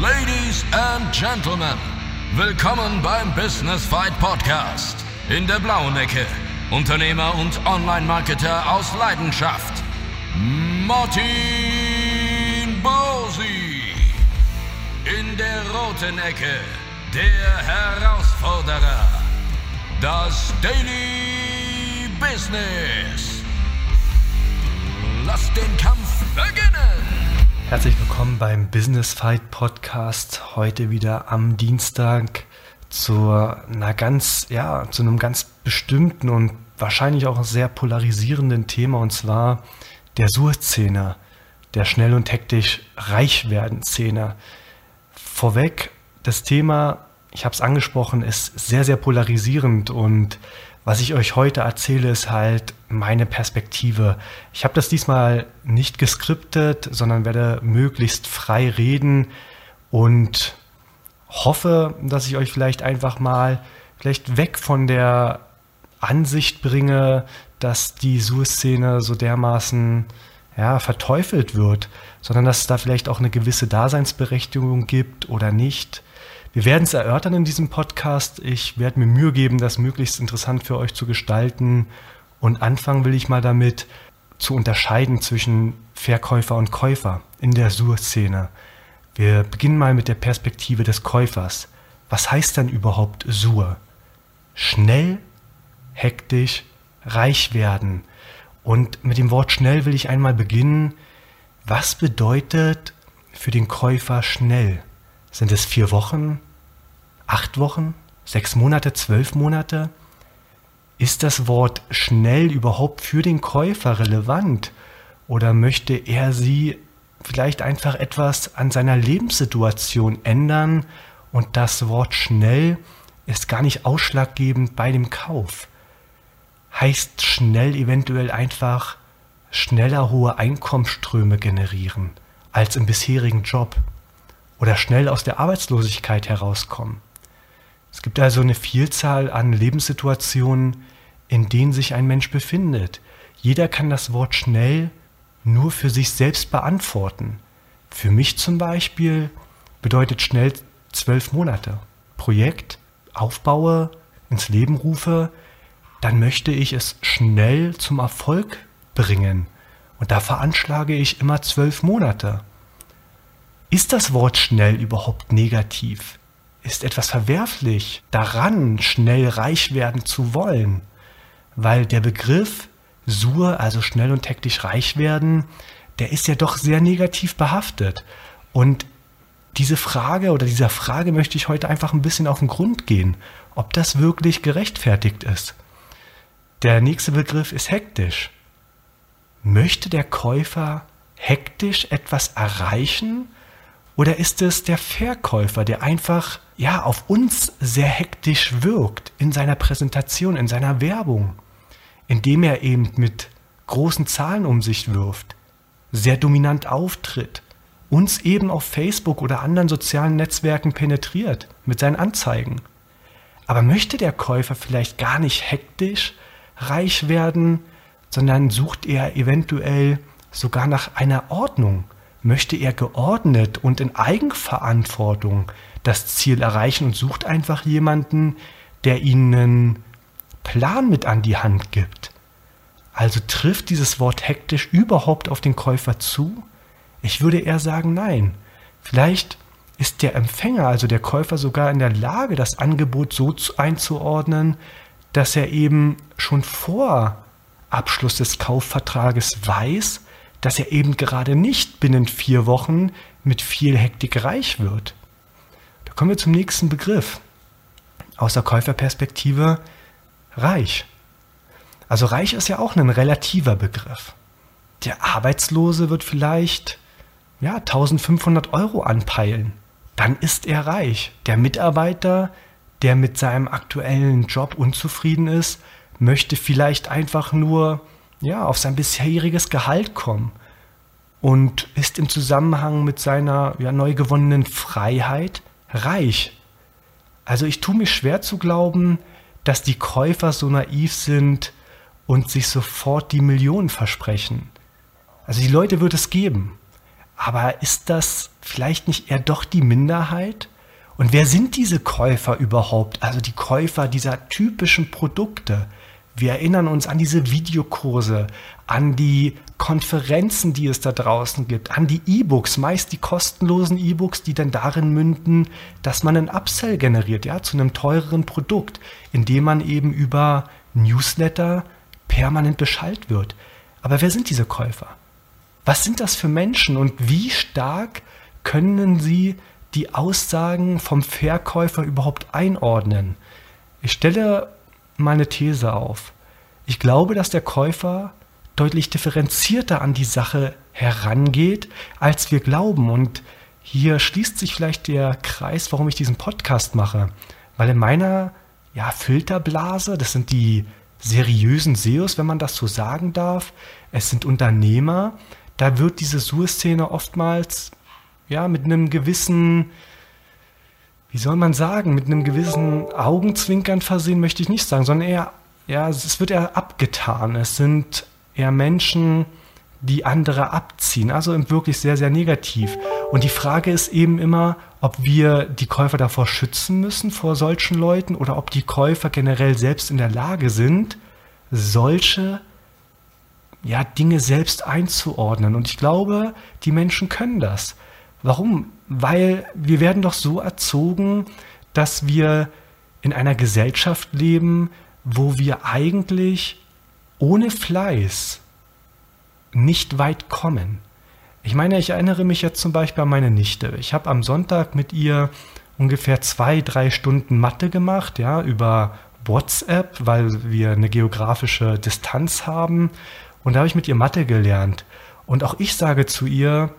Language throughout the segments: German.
Ladies and Gentlemen, willkommen beim Business Fight Podcast. In der blauen Ecke, Unternehmer und Online-Marketer aus Leidenschaft, Martin Bosi. In der roten Ecke, der Herausforderer, das Daily Business. Lass den Kampf beginnen! Herzlich willkommen beim Business Fight Podcast. Heute wieder am Dienstag zu einer ganz, ja, zu einem ganz bestimmten und wahrscheinlich auch sehr polarisierenden Thema und zwar der Sur-Szene, der schnell und hektisch reich werden Szene. Vorweg, das Thema, ich habe es angesprochen, ist sehr, sehr polarisierend und was ich euch heute erzähle, ist halt meine Perspektive. Ich habe das diesmal nicht geskriptet, sondern werde möglichst frei reden und hoffe, dass ich euch vielleicht einfach mal vielleicht weg von der Ansicht bringe, dass die Sur-Szene so dermaßen ja, verteufelt wird, sondern dass es da vielleicht auch eine gewisse Daseinsberechtigung gibt oder nicht. Wir werden es erörtern in diesem Podcast. Ich werde mir Mühe geben, das möglichst interessant für euch zu gestalten. Und anfangen will ich mal damit, zu unterscheiden zwischen Verkäufer und Käufer in der Sur-Szene. Wir beginnen mal mit der Perspektive des Käufers. Was heißt denn überhaupt Sur? Schnell, hektisch, reich werden. Und mit dem Wort schnell will ich einmal beginnen. Was bedeutet für den Käufer schnell? Sind es vier Wochen, acht Wochen, sechs Monate, zwölf Monate? Ist das Wort schnell überhaupt für den Käufer relevant? Oder möchte er sie vielleicht einfach etwas an seiner Lebenssituation ändern und das Wort schnell ist gar nicht ausschlaggebend bei dem Kauf? Heißt schnell eventuell einfach schneller hohe Einkommensströme generieren als im bisherigen Job? Oder schnell aus der Arbeitslosigkeit herauskommen? Es gibt also eine Vielzahl an Lebenssituationen, in denen sich ein Mensch befindet. Jeder kann das Wort schnell nur für sich selbst beantworten. Für mich zum Beispiel bedeutet schnell zwölf Monate. Projekt aufbaue, ins Leben rufe, dann möchte ich es schnell zum Erfolg bringen. Und da veranschlage ich immer zwölf Monate. Ist das Wort schnell überhaupt negativ? ist etwas verwerflich daran, schnell reich werden zu wollen, weil der Begriff Sur, also schnell und hektisch reich werden, der ist ja doch sehr negativ behaftet. Und diese Frage oder dieser Frage möchte ich heute einfach ein bisschen auf den Grund gehen, ob das wirklich gerechtfertigt ist. Der nächste Begriff ist hektisch. Möchte der Käufer hektisch etwas erreichen oder ist es der Verkäufer, der einfach ja auf uns sehr hektisch wirkt in seiner Präsentation, in seiner Werbung, indem er eben mit großen Zahlen um sich wirft, sehr dominant auftritt, uns eben auf Facebook oder anderen sozialen Netzwerken penetriert mit seinen Anzeigen. Aber möchte der Käufer vielleicht gar nicht hektisch reich werden, sondern sucht er eventuell sogar nach einer Ordnung, möchte er geordnet und in Eigenverantwortung das Ziel erreichen und sucht einfach jemanden, der ihnen einen Plan mit an die Hand gibt. Also trifft dieses Wort hektisch überhaupt auf den Käufer zu? Ich würde eher sagen, nein. Vielleicht ist der Empfänger, also der Käufer, sogar in der Lage, das Angebot so einzuordnen, dass er eben schon vor Abschluss des Kaufvertrages weiß, dass er eben gerade nicht binnen vier Wochen mit viel Hektik reich wird. Da kommen wir zum nächsten Begriff. Aus der Käuferperspektive reich. Also reich ist ja auch ein relativer Begriff. Der Arbeitslose wird vielleicht ja, 1500 Euro anpeilen. Dann ist er reich. Der Mitarbeiter, der mit seinem aktuellen Job unzufrieden ist, möchte vielleicht einfach nur ja, auf sein bisheriges Gehalt kommen und ist im Zusammenhang mit seiner ja, neu gewonnenen Freiheit reich. Also ich tue mir schwer zu glauben, dass die Käufer so naiv sind und sich sofort die Millionen versprechen. Also die Leute wird es geben. Aber ist das vielleicht nicht eher doch die Minderheit? Und wer sind diese Käufer überhaupt? Also die Käufer dieser typischen Produkte. Wir erinnern uns an diese Videokurse, an die Konferenzen, die es da draußen gibt, an die E-Books, meist die kostenlosen E-Books, die dann darin münden, dass man einen Upsell generiert, ja, zu einem teureren Produkt, indem man eben über Newsletter permanent beschallt wird. Aber wer sind diese Käufer? Was sind das für Menschen und wie stark können sie die Aussagen vom Verkäufer überhaupt einordnen? Ich stelle mal eine These auf. Ich glaube, dass der Käufer deutlich differenzierter an die Sache herangeht, als wir glauben. Und hier schließt sich vielleicht der Kreis, warum ich diesen Podcast mache. Weil in meiner ja, Filterblase, das sind die seriösen SEOs, wenn man das so sagen darf, es sind Unternehmer, da wird diese SUR-Szene oftmals ja, mit einem gewissen, wie soll man sagen, mit einem gewissen Augenzwinkern versehen, möchte ich nicht sagen, sondern eher, ja, es wird eher abgetan. Es sind eher Menschen, die andere abziehen, also wirklich sehr, sehr negativ. Und die Frage ist eben immer, ob wir die Käufer davor schützen müssen, vor solchen Leuten, oder ob die Käufer generell selbst in der Lage sind, solche ja, Dinge selbst einzuordnen. Und ich glaube, die Menschen können das. Warum? Weil wir werden doch so erzogen, dass wir in einer Gesellschaft leben, wo wir eigentlich ohne Fleiß nicht weit kommen. Ich meine, ich erinnere mich jetzt zum Beispiel an meine Nichte. Ich habe am Sonntag mit ihr ungefähr zwei, drei Stunden Mathe gemacht, ja, über WhatsApp, weil wir eine geografische Distanz haben. Und da habe ich mit ihr Mathe gelernt. Und auch ich sage zu ihr,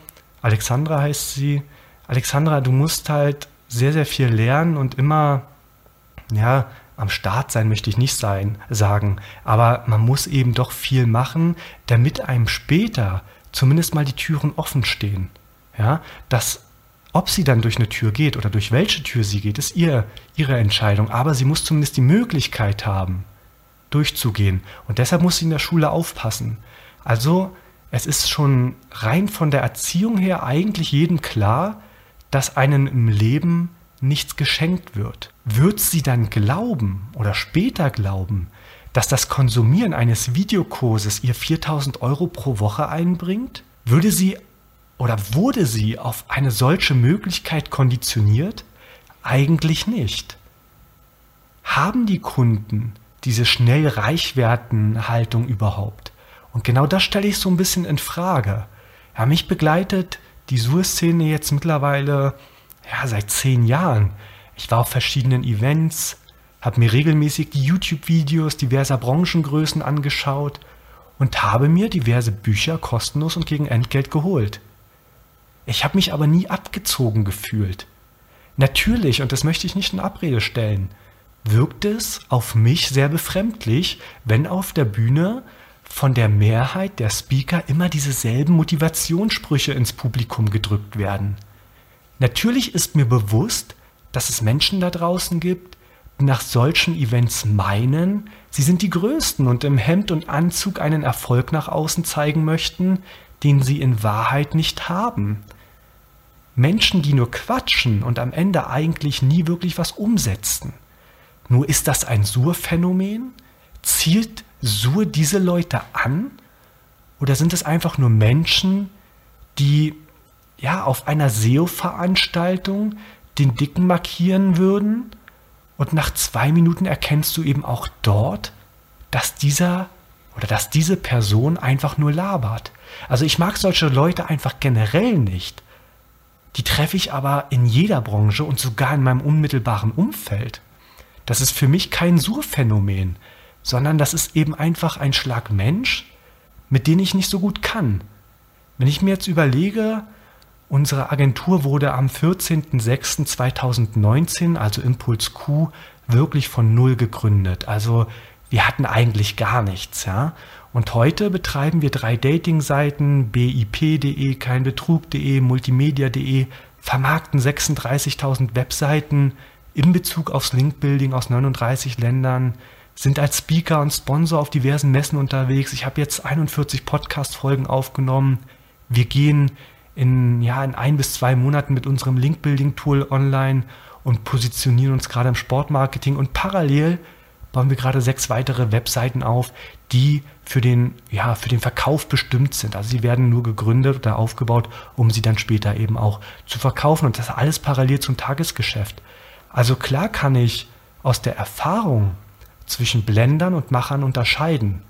Alexandra heißt sie, Alexandra, du musst halt sehr, sehr viel lernen und immer, ja, am Start sein möchte ich nicht sein, sagen, aber man muss eben doch viel machen, damit einem später zumindest mal die Türen offen stehen. Ja, dass ob sie dann durch eine Tür geht oder durch welche Tür sie geht, ist ihr, ihre Entscheidung. Aber sie muss zumindest die Möglichkeit haben, durchzugehen. Und deshalb muss sie in der Schule aufpassen. Also es ist schon rein von der Erziehung her eigentlich jedem klar, dass einem im Leben nichts geschenkt wird. Wird sie dann glauben oder später glauben, dass das Konsumieren eines Videokurses ihr 4000 Euro pro Woche einbringt? Würde sie oder wurde sie auf eine solche Möglichkeit konditioniert? Eigentlich nicht. Haben die Kunden diese schnell reichwerden Haltung überhaupt? Und genau das stelle ich so ein bisschen in Frage. Ja, mich begleitet die Sur-Szene jetzt mittlerweile ja, seit zehn Jahren. Ich war auf verschiedenen Events, habe mir regelmäßig die YouTube-Videos diverser Branchengrößen angeschaut und habe mir diverse Bücher kostenlos und gegen Entgelt geholt. Ich habe mich aber nie abgezogen gefühlt. Natürlich, und das möchte ich nicht in Abrede stellen, wirkt es auf mich sehr befremdlich, wenn auf der Bühne von der Mehrheit der Speaker immer dieselben Motivationssprüche ins Publikum gedrückt werden. Natürlich ist mir bewusst, dass es Menschen da draußen gibt, die nach solchen Events meinen, sie sind die Größten und im Hemd und Anzug einen Erfolg nach außen zeigen möchten, den sie in Wahrheit nicht haben. Menschen, die nur quatschen und am Ende eigentlich nie wirklich was umsetzen. Nur ist das ein Sur-Phänomen? Zielt Sur diese Leute an? Oder sind es einfach nur Menschen, die ja, auf einer SEO-Veranstaltung den Dicken markieren würden und nach zwei Minuten erkennst du eben auch dort, dass dieser oder dass diese Person einfach nur labert. Also ich mag solche Leute einfach generell nicht. Die treffe ich aber in jeder Branche und sogar in meinem unmittelbaren Umfeld. Das ist für mich kein Surphänomen, sondern das ist eben einfach ein Schlag Mensch, mit dem ich nicht so gut kann. Wenn ich mir jetzt überlege, Unsere Agentur wurde am 14.06.2019, also Impuls Q, wirklich von Null gegründet. Also wir hatten eigentlich gar nichts, ja. Und heute betreiben wir drei Dating-Seiten, bip.de, keinbetrug.de, multimedia.de, vermarkten 36.000 Webseiten in Bezug aufs Link-Building aus 39 Ländern, sind als Speaker und Sponsor auf diversen Messen unterwegs. Ich habe jetzt 41 Podcast-Folgen aufgenommen. Wir gehen in, ja, in ein bis zwei Monaten mit unserem Link-Building-Tool online und positionieren uns gerade im Sportmarketing und parallel bauen wir gerade sechs weitere Webseiten auf, die für den, ja, für den Verkauf bestimmt sind. Also sie werden nur gegründet oder aufgebaut, um sie dann später eben auch zu verkaufen. Und das alles parallel zum Tagesgeschäft. Also klar kann ich aus der Erfahrung zwischen Blendern und Machern unterscheiden.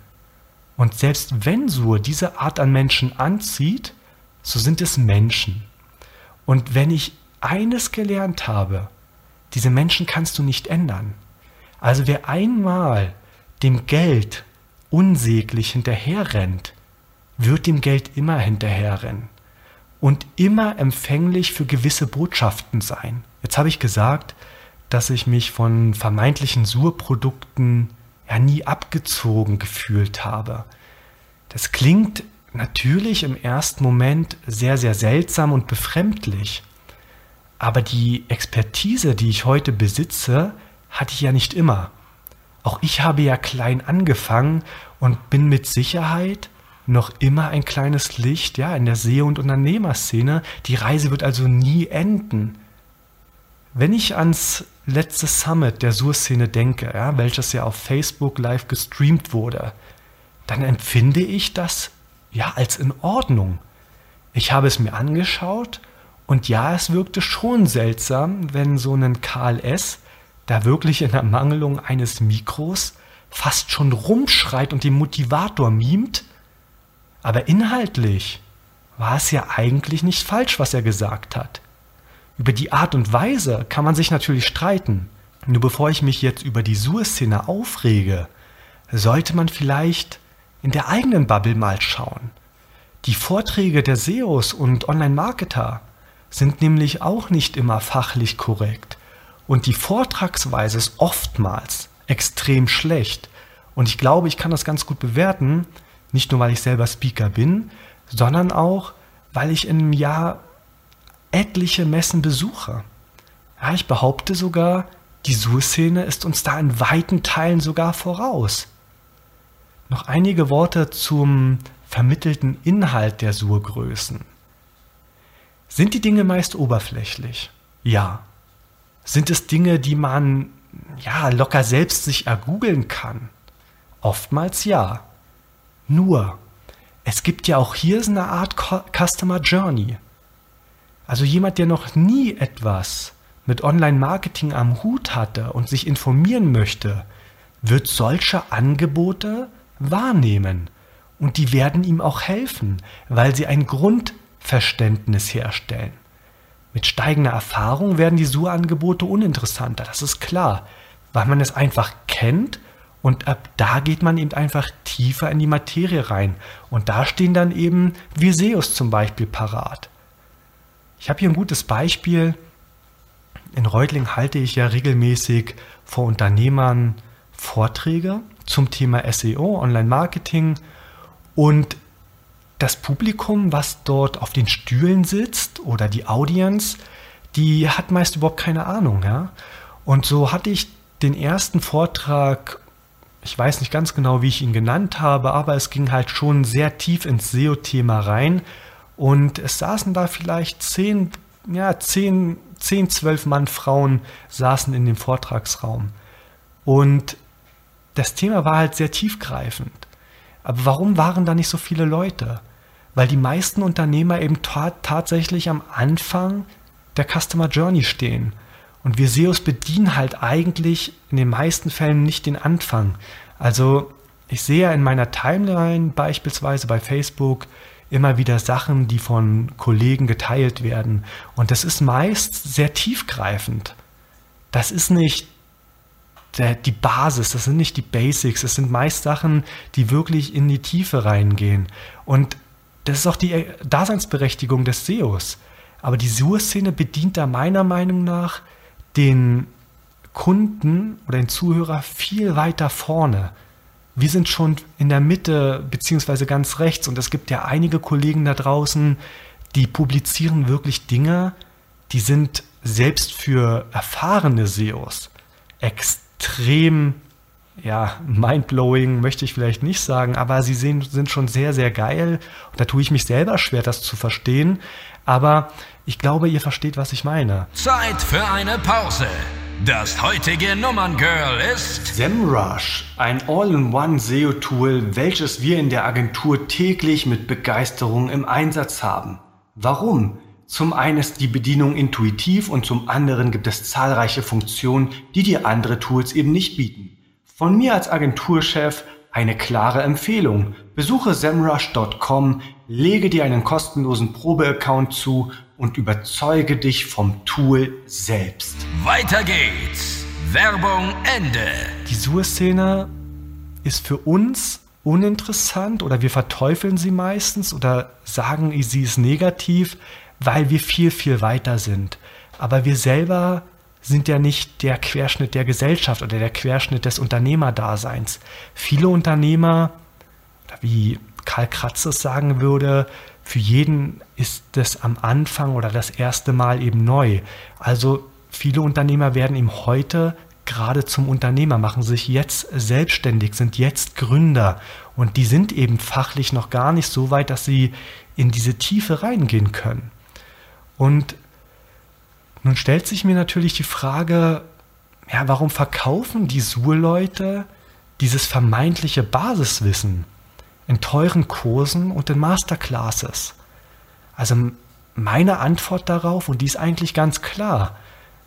Und selbst wenn Sur diese Art an Menschen anzieht, so sind es Menschen. Und wenn ich eines gelernt habe, diese Menschen kannst du nicht ändern. Also wer einmal dem Geld unsäglich hinterherrennt, wird dem Geld immer hinterherrennen und immer empfänglich für gewisse Botschaften sein. Jetzt habe ich gesagt, dass ich mich von vermeintlichen Surprodukten ja nie abgezogen gefühlt habe. Das klingt natürlich im ersten Moment sehr, sehr seltsam und befremdlich. Aber die Expertise, die ich heute besitze, hatte ich ja nicht immer. Auch ich habe ja klein angefangen und bin mit Sicherheit noch immer ein kleines Licht ja, in der SEO- und Unternehmerszene. Die Reise wird also nie enden. Wenn ich ans letzte Summit der Sur-Szene denke, ja, welches ja auf Facebook live gestreamt wurde, dann empfinde ich das ja als in Ordnung. Ich habe es mir angeschaut und ja, es wirkte schon seltsam, wenn so ein KLS da wirklich in Ermangelung eines Mikros fast schon rumschreit und den Motivator mimt. Aber inhaltlich war es ja eigentlich nicht falsch, was er gesagt hat. Über die Art und Weise kann man sich natürlich streiten. Nur bevor ich mich jetzt über die Sur-Szene aufrege, sollte man vielleicht in der eigenen Bubble mal schauen. Die Vorträge der SEOs und Online-Marketer sind nämlich auch nicht immer fachlich korrekt. Und die Vortragsweise ist oftmals extrem schlecht. Und ich glaube, ich kann das ganz gut bewerten, nicht nur weil ich selber Speaker bin, sondern auch, weil ich in einem Jahr etliche Messen besuche. Ja, ich behaupte sogar, die Sur-Szene ist uns da in weiten Teilen sogar voraus. Noch einige Worte zum vermittelten Inhalt der Surgrößen. Sind die Dinge meist oberflächlich? Ja. Sind es Dinge, die man ja locker selbst sich ergoogeln kann? Oftmals ja. Nur, es gibt ja auch hier so eine Art Customer Journey. Also jemand, der noch nie etwas mit Online-Marketing am Hut hatte und sich informieren möchte, wird solche Angebote wahrnehmen. Und die werden ihm auch helfen, weil sie ein Grundverständnis herstellen. Mit steigender Erfahrung werden die SUR-Angebote uninteressanter, das ist klar, weil man es einfach kennt und ab da geht man eben einfach tiefer in die Materie rein. Und da stehen dann eben Viseus zum Beispiel parat. Ich habe hier ein gutes Beispiel. In Reutling halte ich ja regelmäßig vor Unternehmern Vorträge zum Thema SEO, Online-Marketing und das Publikum, was dort auf den Stühlen sitzt oder die Audience, die hat meist überhaupt keine Ahnung. Ja? Und so hatte ich den ersten Vortrag, ich weiß nicht ganz genau, wie ich ihn genannt habe, aber es ging halt schon sehr tief ins SEO-Thema rein. Und es saßen da vielleicht zehn, ja, zehn, zehn, zwölf Mann Frauen saßen in dem Vortragsraum. Und das Thema war halt sehr tiefgreifend. Aber warum waren da nicht so viele Leute? weil die meisten Unternehmer eben tatsächlich am Anfang der Customer Journey stehen. Und wir SEOs bedienen halt eigentlich in den meisten Fällen nicht den Anfang. Also ich sehe ja in meiner Timeline beispielsweise bei Facebook immer wieder Sachen, die von Kollegen geteilt werden. Und das ist meist sehr tiefgreifend. Das ist nicht der, die Basis, das sind nicht die Basics, das sind meist Sachen, die wirklich in die Tiefe reingehen. Und das ist auch die Daseinsberechtigung des SEOs. Aber die SEO-Szene bedient da meiner Meinung nach den Kunden oder den Zuhörer viel weiter vorne. Wir sind schon in der Mitte beziehungsweise ganz rechts und es gibt ja einige Kollegen da draußen, die publizieren wirklich Dinge, die sind selbst für erfahrene SEOs extrem ja, mindblowing möchte ich vielleicht nicht sagen, aber sie sehen, sind schon sehr, sehr geil. Und da tue ich mich selber schwer, das zu verstehen. Aber ich glaube, ihr versteht, was ich meine. Zeit für eine Pause. Das heutige Nummerngirl ist SEMrush, ein All-in-One SEO-Tool, welches wir in der Agentur täglich mit Begeisterung im Einsatz haben. Warum? Zum einen ist die Bedienung intuitiv und zum anderen gibt es zahlreiche Funktionen, die dir andere Tools eben nicht bieten. Von mir als Agenturchef eine klare Empfehlung. Besuche semrush.com, lege dir einen kostenlosen Probeaccount zu und überzeuge dich vom Tool selbst. Weiter geht's. Werbung Ende. Die Sur-Szene ist für uns uninteressant oder wir verteufeln sie meistens oder sagen, sie ist negativ, weil wir viel, viel weiter sind. Aber wir selber sind ja nicht der Querschnitt der Gesellschaft oder der Querschnitt des Unternehmerdaseins. Viele Unternehmer, wie Karl Kratz es sagen würde, für jeden ist es am Anfang oder das erste Mal eben neu. Also viele Unternehmer werden eben heute gerade zum Unternehmer, machen sich jetzt selbstständig, sind jetzt Gründer und die sind eben fachlich noch gar nicht so weit, dass sie in diese Tiefe reingehen können. Und nun stellt sich mir natürlich die Frage, ja, warum verkaufen die Sur-Leute dieses vermeintliche Basiswissen in teuren Kursen und in Masterclasses? Also meine Antwort darauf, und die ist eigentlich ganz klar,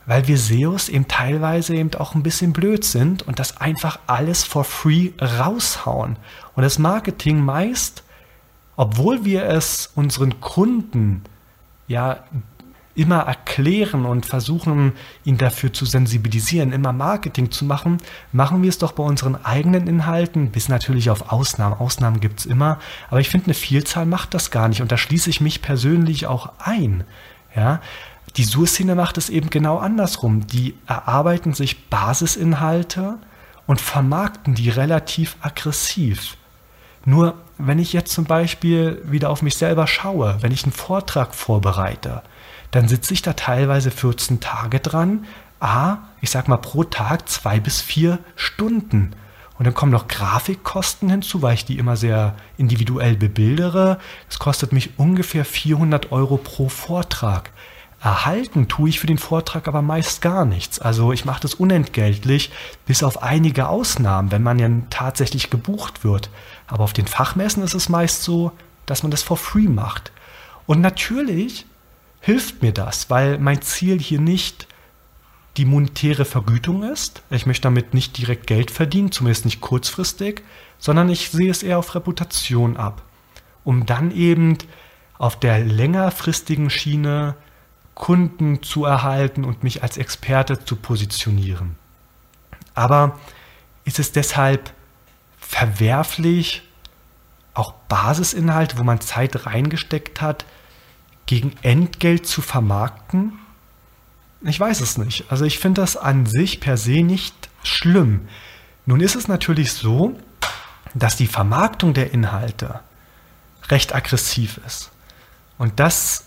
weil wir SEOs eben teilweise eben auch ein bisschen blöd sind und das einfach alles for free raushauen. Und das Marketing meist, obwohl wir es unseren Kunden ja immer erklären und versuchen, ihn dafür zu sensibilisieren, immer Marketing zu machen, machen wir es doch bei unseren eigenen Inhalten, bis natürlich auf Ausnahmen. Ausnahmen gibt es immer, aber ich finde, eine Vielzahl macht das gar nicht und da schließe ich mich persönlich auch ein. Ja, die Sur-Szene macht es eben genau andersrum. Die erarbeiten sich Basisinhalte und vermarkten die relativ aggressiv. Nur wenn ich jetzt zum Beispiel wieder auf mich selber schaue, wenn ich einen Vortrag vorbereite, dann sitze ich da teilweise 14 Tage dran. A, ich sag mal pro Tag zwei bis vier Stunden. Und dann kommen noch Grafikkosten hinzu, weil ich die immer sehr individuell bebildere. Das kostet mich ungefähr 400 Euro pro Vortrag. Erhalten tue ich für den Vortrag aber meist gar nichts. Also ich mache das unentgeltlich, bis auf einige Ausnahmen, wenn man ja tatsächlich gebucht wird. Aber auf den Fachmessen ist es meist so, dass man das for free macht. Und natürlich hilft mir das, weil mein Ziel hier nicht die monetäre Vergütung ist. Ich möchte damit nicht direkt Geld verdienen, zumindest nicht kurzfristig, sondern ich sehe es eher auf Reputation ab, um dann eben auf der längerfristigen Schiene Kunden zu erhalten und mich als Experte zu positionieren. Aber ist es deshalb verwerflich, auch Basisinhalte, wo man Zeit reingesteckt hat, gegen Entgelt zu vermarkten? Ich weiß es nicht. Also ich finde das an sich per se nicht schlimm. Nun ist es natürlich so, dass die Vermarktung der Inhalte recht aggressiv ist. Und das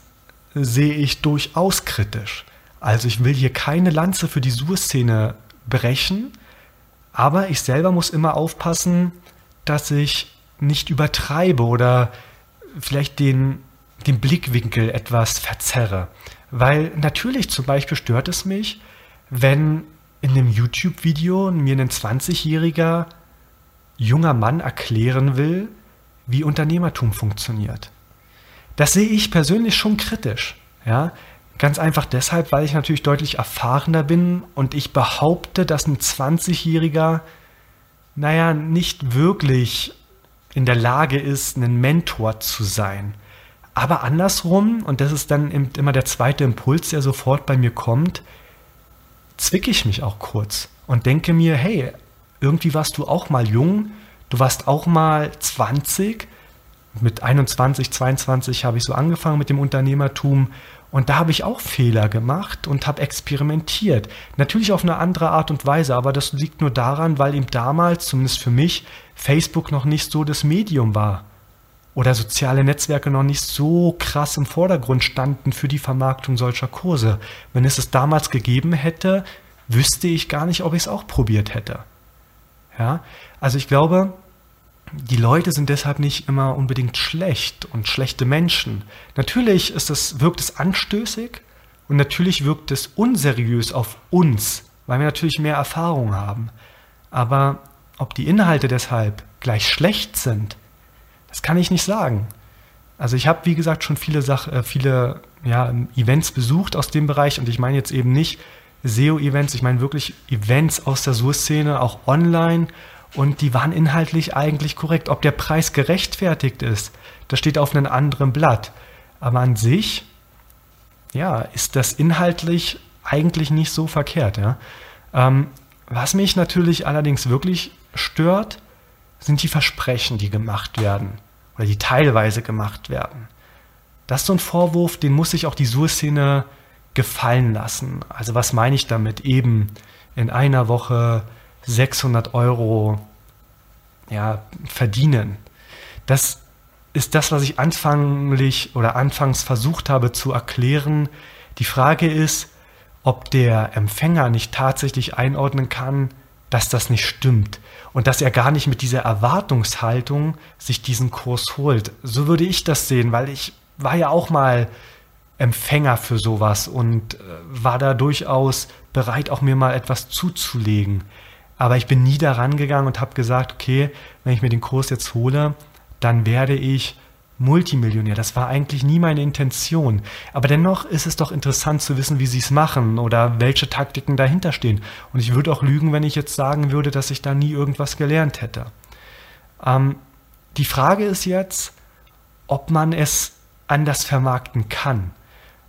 sehe ich durchaus kritisch. Also ich will hier keine Lanze für die Sur-Szene brechen, aber ich selber muss immer aufpassen, dass ich nicht übertreibe oder vielleicht den den Blickwinkel etwas verzerre. Weil natürlich zum Beispiel stört es mich, wenn in einem YouTube-Video mir ein 20-jähriger junger Mann erklären will, wie Unternehmertum funktioniert. Das sehe ich persönlich schon kritisch. Ja? Ganz einfach deshalb, weil ich natürlich deutlich erfahrener bin und ich behaupte, dass ein 20-Jähriger, naja, nicht wirklich in der Lage ist, ein Mentor zu sein. Aber andersrum, und das ist dann immer der zweite Impuls, der sofort bei mir kommt, zwicke ich mich auch kurz und denke mir, hey, irgendwie warst du auch mal jung, du warst auch mal 20, mit 21, 22 habe ich so angefangen mit dem Unternehmertum und da habe ich auch Fehler gemacht und habe experimentiert. Natürlich auf eine andere Art und Weise, aber das liegt nur daran, weil ihm damals, zumindest für mich, Facebook noch nicht so das Medium war oder soziale Netzwerke noch nicht so krass im Vordergrund standen für die Vermarktung solcher Kurse. Wenn es es damals gegeben hätte, wüsste ich gar nicht, ob ich es auch probiert hätte. Ja, also ich glaube, die Leute sind deshalb nicht immer unbedingt schlecht und schlechte Menschen. Natürlich ist es, wirkt es anstößig und natürlich wirkt es unseriös auf uns, weil wir natürlich mehr Erfahrung haben. Aber ob die Inhalte deshalb gleich schlecht sind, das kann ich nicht sagen. Also ich habe, wie gesagt, schon viele, Sach äh, viele ja, Events besucht aus dem Bereich und ich meine jetzt eben nicht SEO-Events, ich meine wirklich Events aus der Sur-Szene, auch online und die waren inhaltlich eigentlich korrekt. Ob der Preis gerechtfertigt ist, das steht auf einem anderen Blatt. Aber an sich, ja, ist das inhaltlich eigentlich nicht so verkehrt. Ja? Ähm, was mich natürlich allerdings wirklich stört, sind die Versprechen, die gemacht werden oder die teilweise gemacht werden. Das ist so ein Vorwurf, den muss sich auch die Sur-Szene gefallen lassen. Also was meine ich damit? Eben in einer Woche 600 Euro ja, verdienen. Das ist das, was ich anfanglich oder anfangs versucht habe zu erklären. Die Frage ist, ob der Empfänger nicht tatsächlich einordnen kann, dass das nicht stimmt und dass er gar nicht mit dieser Erwartungshaltung sich diesen Kurs holt. So würde ich das sehen, weil ich war ja auch mal Empfänger für sowas und äh, war da durchaus bereit, auch mir mal etwas zuzulegen. Aber ich bin nie daran gegangen und habe gesagt, okay, wenn ich mir den Kurs jetzt hole, dann werde ich Multimillionär. Das war eigentlich nie meine Intention. Aber dennoch ist es doch interessant zu wissen, wie sie es machen oder welche Taktiken dahinter stehen. Und ich würde auch lügen, wenn ich jetzt sagen würde, dass ich da nie irgendwas gelernt hätte. Ähm, die Frage ist jetzt, ob man es anders vermarkten kann.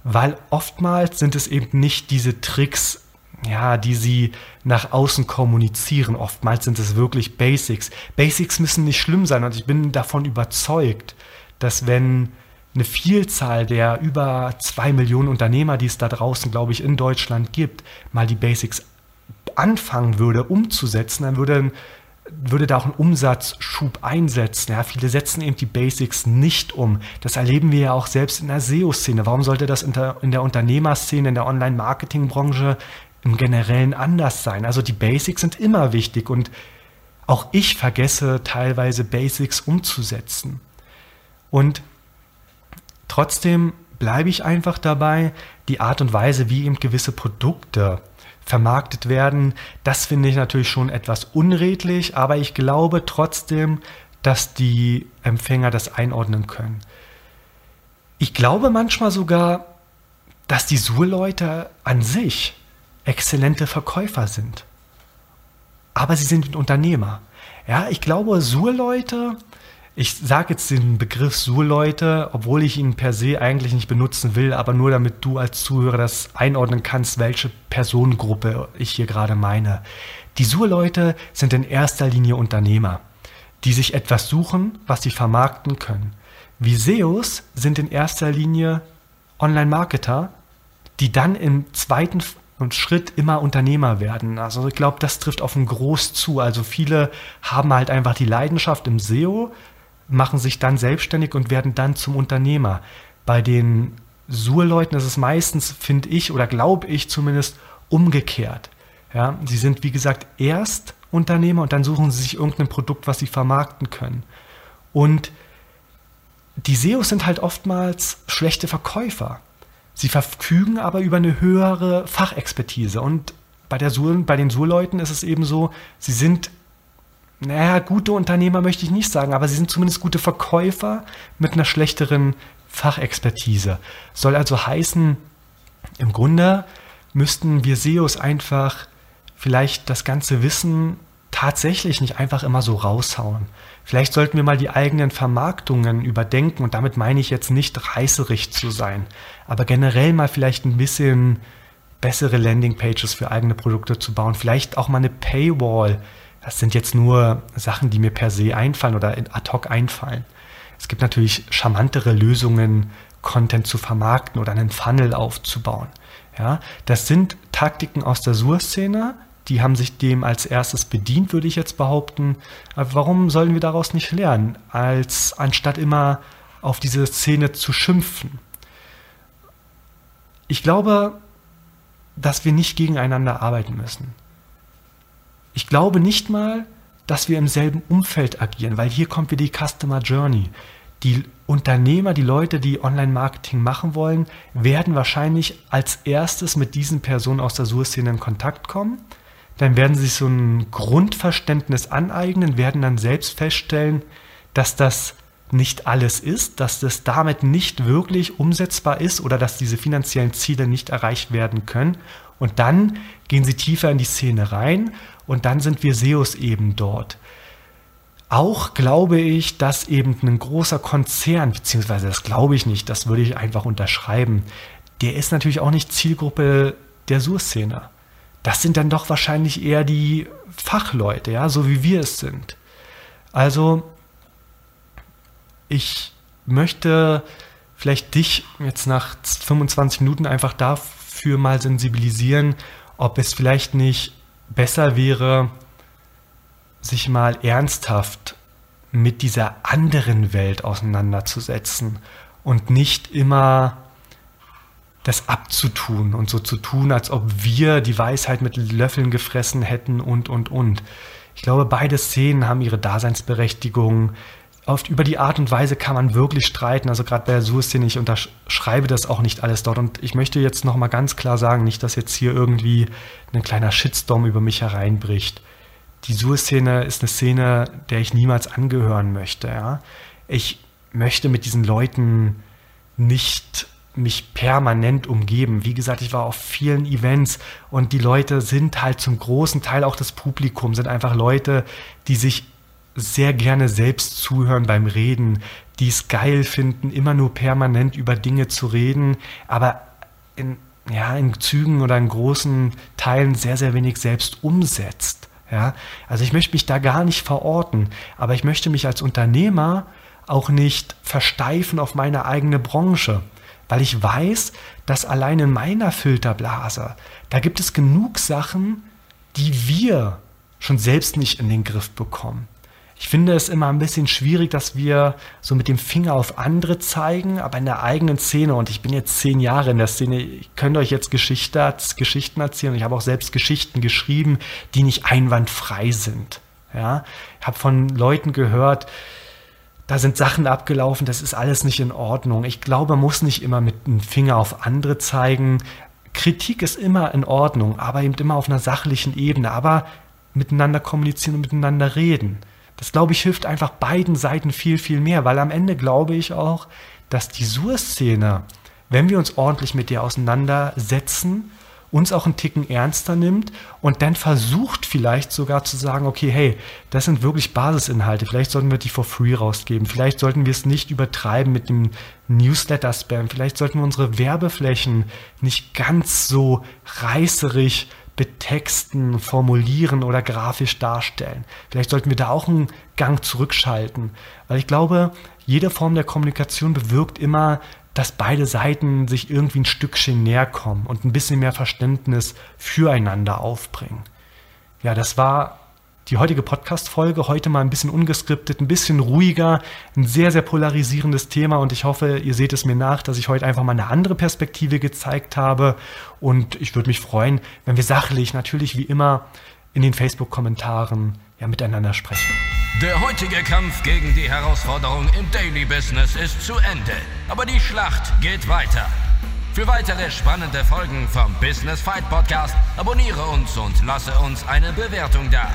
Weil oftmals sind es eben nicht diese Tricks, ja, die sie nach außen kommunizieren. Oftmals sind es wirklich Basics. Basics müssen nicht schlimm sein und ich bin davon überzeugt, dass wenn eine Vielzahl der über zwei Millionen Unternehmer, die es da draußen, glaube ich, in Deutschland gibt, mal die Basics anfangen würde umzusetzen, dann würde, würde da auch ein Umsatzschub einsetzen. Ja, viele setzen eben die Basics nicht um. Das erleben wir ja auch selbst in der SEO-Szene. Warum sollte das in der, in der Unternehmerszene, in der Online-Marketing-Branche im Generellen anders sein. Also die Basics sind immer wichtig und auch ich vergesse teilweise Basics umzusetzen. Und trotzdem bleibe ich einfach dabei, die Art und Weise, wie eben gewisse Produkte vermarktet werden, das finde ich natürlich schon etwas unredlich, aber ich glaube trotzdem, dass die Empfänger das einordnen können. Ich glaube manchmal sogar, dass die Sur-Leute an sich exzellente Verkäufer sind. Aber sie sind Unternehmer. Ja, ich glaube, Sur-Leute, ich sage jetzt den Begriff Sur-Leute, obwohl ich ihn per se eigentlich nicht benutzen will, aber nur damit du als Zuhörer das einordnen kannst, welche Personengruppe ich hier gerade meine. Die Sur-Leute sind in erster Linie Unternehmer, die sich etwas suchen, was sie vermarkten können. Viseos sind in erster Linie Online-Marketer, die dann im zweiten und Schritt immer Unternehmer werden. Also ich glaube, das trifft auf ein Groß zu. Also viele haben halt einfach die Leidenschaft im SEO, machen sich dann selbstständig und werden dann zum Unternehmer. Bei den Sur-Leuten ist es meistens, finde ich, oder glaube ich zumindest, umgekehrt. Ja, sie sind, wie gesagt, erst Unternehmer und dann suchen sie sich irgendein Produkt, was sie vermarkten können. Und die SEOs sind halt oftmals schlechte Verkäufer. Sie verfügen aber über eine höhere Fachexpertise. Und bei, der Sur, bei den Sur-Leuten ist es eben so, sie sind, naja, gute Unternehmer möchte ich nicht sagen, aber sie sind zumindest gute Verkäufer mit einer schlechteren Fachexpertise. Soll also heißen, im Grunde müssten wir SEOs einfach vielleicht das ganze Wissen tatsächlich nicht einfach immer so raushauen. Vielleicht sollten wir mal die eigenen Vermarktungen überdenken und damit meine ich jetzt nicht reißerig zu sein, aber generell mal vielleicht ein bisschen bessere Landingpages für eigene Produkte zu bauen, vielleicht auch mal eine Paywall. Das sind jetzt nur Sachen, die mir per se einfallen oder ad hoc einfallen. Es gibt natürlich charmantere Lösungen, Content zu vermarkten oder einen Funnel aufzubauen. Ja, das sind Taktiken aus der Sur-Szene, die haben sich dem als erstes bedient, würde ich jetzt behaupten. Aber warum sollen wir daraus nicht lernen, als anstatt immer auf diese Szene zu schimpfen? Ich glaube, dass wir nicht gegeneinander arbeiten müssen. Ich glaube nicht mal, dass wir im selben Umfeld agieren, weil hier kommt wieder die Customer Journey. Die Unternehmer, die Leute, die Online-Marketing machen wollen, werden wahrscheinlich als erstes mit diesen Personen aus der Sur-Szene in Kontakt kommen. Dann werden sie sich so ein Grundverständnis aneignen, werden dann selbst feststellen, dass das nicht alles ist, dass das damit nicht wirklich umsetzbar ist oder dass diese finanziellen Ziele nicht erreicht werden können. Und dann gehen sie tiefer in die Szene rein und dann sind wir SEOs eben dort. Auch glaube ich, dass eben ein großer Konzern, beziehungsweise das glaube ich nicht, das würde ich einfach unterschreiben, der ist natürlich auch nicht Zielgruppe der Sur-Szene. Das sind dann doch wahrscheinlich eher die Fachleute, ja, so wie wir es sind. Also, ich möchte vielleicht dich jetzt nach 25 Minuten einfach dafür mal sensibilisieren, ob es vielleicht nicht besser wäre, sich mal ernsthaft mit dieser anderen Welt auseinanderzusetzen und nicht immer das abzutun und so zu tun, als ob wir die Weisheit mit Löffeln gefressen hätten und, und, und. Ich glaube, beide Szenen haben ihre Daseinsberechtigung. Oft über die Art und Weise kann man wirklich streiten. Also gerade bei der Sur-Szene, ich unterschreibe das auch nicht alles dort. Und ich möchte jetzt nochmal ganz klar sagen, nicht, dass jetzt hier irgendwie ein kleiner Shitstorm über mich hereinbricht die Sur-Szene ist eine Szene, der ich niemals angehören möchte. Ja? Ich möchte mit diesen Leuten nicht mich permanent umgeben. Wie gesagt, ich war auf vielen Events und die Leute sind halt zum großen Teil auch das Publikum, sind einfach Leute, die sich sehr gerne selbst zuhören beim Reden, die es geil finden, immer nur permanent über Dinge zu reden, aber in, ja, in Zügen oder in großen Teilen sehr, sehr wenig selbst umsetzt. Ja, also ich möchte mich da gar nicht verorten, aber ich möchte mich als Unternehmer auch nicht versteifen auf meine eigene Branche, weil ich weiß, dass allein in meiner Filterblase, da gibt es genug Sachen, die wir schon selbst nicht in den Griff bekommen. Ich finde es immer ein bisschen schwierig, dass wir so mit dem Finger auf andere zeigen, aber in der eigenen Szene, und ich bin jetzt zehn Jahre in der Szene, ich könnte euch jetzt Geschichte, Geschichten erzählen. Ich habe auch selbst Geschichten geschrieben, die nicht einwandfrei sind. Ja? Ich habe von Leuten gehört, da sind Sachen abgelaufen, das ist alles nicht in Ordnung. Ich glaube, man muss nicht immer mit dem Finger auf andere zeigen. Kritik ist immer in Ordnung, aber eben immer auf einer sachlichen Ebene, aber miteinander kommunizieren und miteinander reden. Das, glaube ich, hilft einfach beiden Seiten viel, viel mehr, weil am Ende glaube ich auch, dass die Sur-Szene, wenn wir uns ordentlich mit ihr auseinandersetzen, uns auch einen Ticken ernster nimmt und dann versucht vielleicht sogar zu sagen, okay, hey, das sind wirklich Basisinhalte, vielleicht sollten wir die for free rausgeben, vielleicht sollten wir es nicht übertreiben mit dem Newsletter-Spam, vielleicht sollten wir unsere Werbeflächen nicht ganz so reißerig betexten, formulieren oder grafisch darstellen. Vielleicht sollten wir da auch einen Gang zurückschalten, weil ich glaube, jede Form der Kommunikation bewirkt immer, dass beide Seiten sich irgendwie ein Stückchen näher kommen und ein bisschen mehr Verständnis füreinander aufbringen. Ja, das war die heutige Podcast-Folge. Heute mal ein bisschen ungeskriptet, ein bisschen ruhiger, ein sehr, sehr polarisierendes Thema und ich hoffe, ihr seht es mir nach, dass ich heute einfach mal eine andere Perspektive gezeigt habe und ich würde mich freuen, wenn wir sachlich, natürlich wie immer, in den Facebook-Kommentaren ja miteinander sprechen. Der heutige Kampf gegen die Herausforderung im Daily Business ist zu Ende, aber die Schlacht geht weiter. Für weitere spannende Folgen vom Business Fight Podcast abonniere uns und lasse uns eine Bewertung da.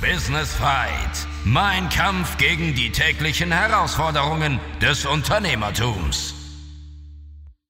Business Fight. Mein Kampf gegen die täglichen Herausforderungen des Unternehmertums.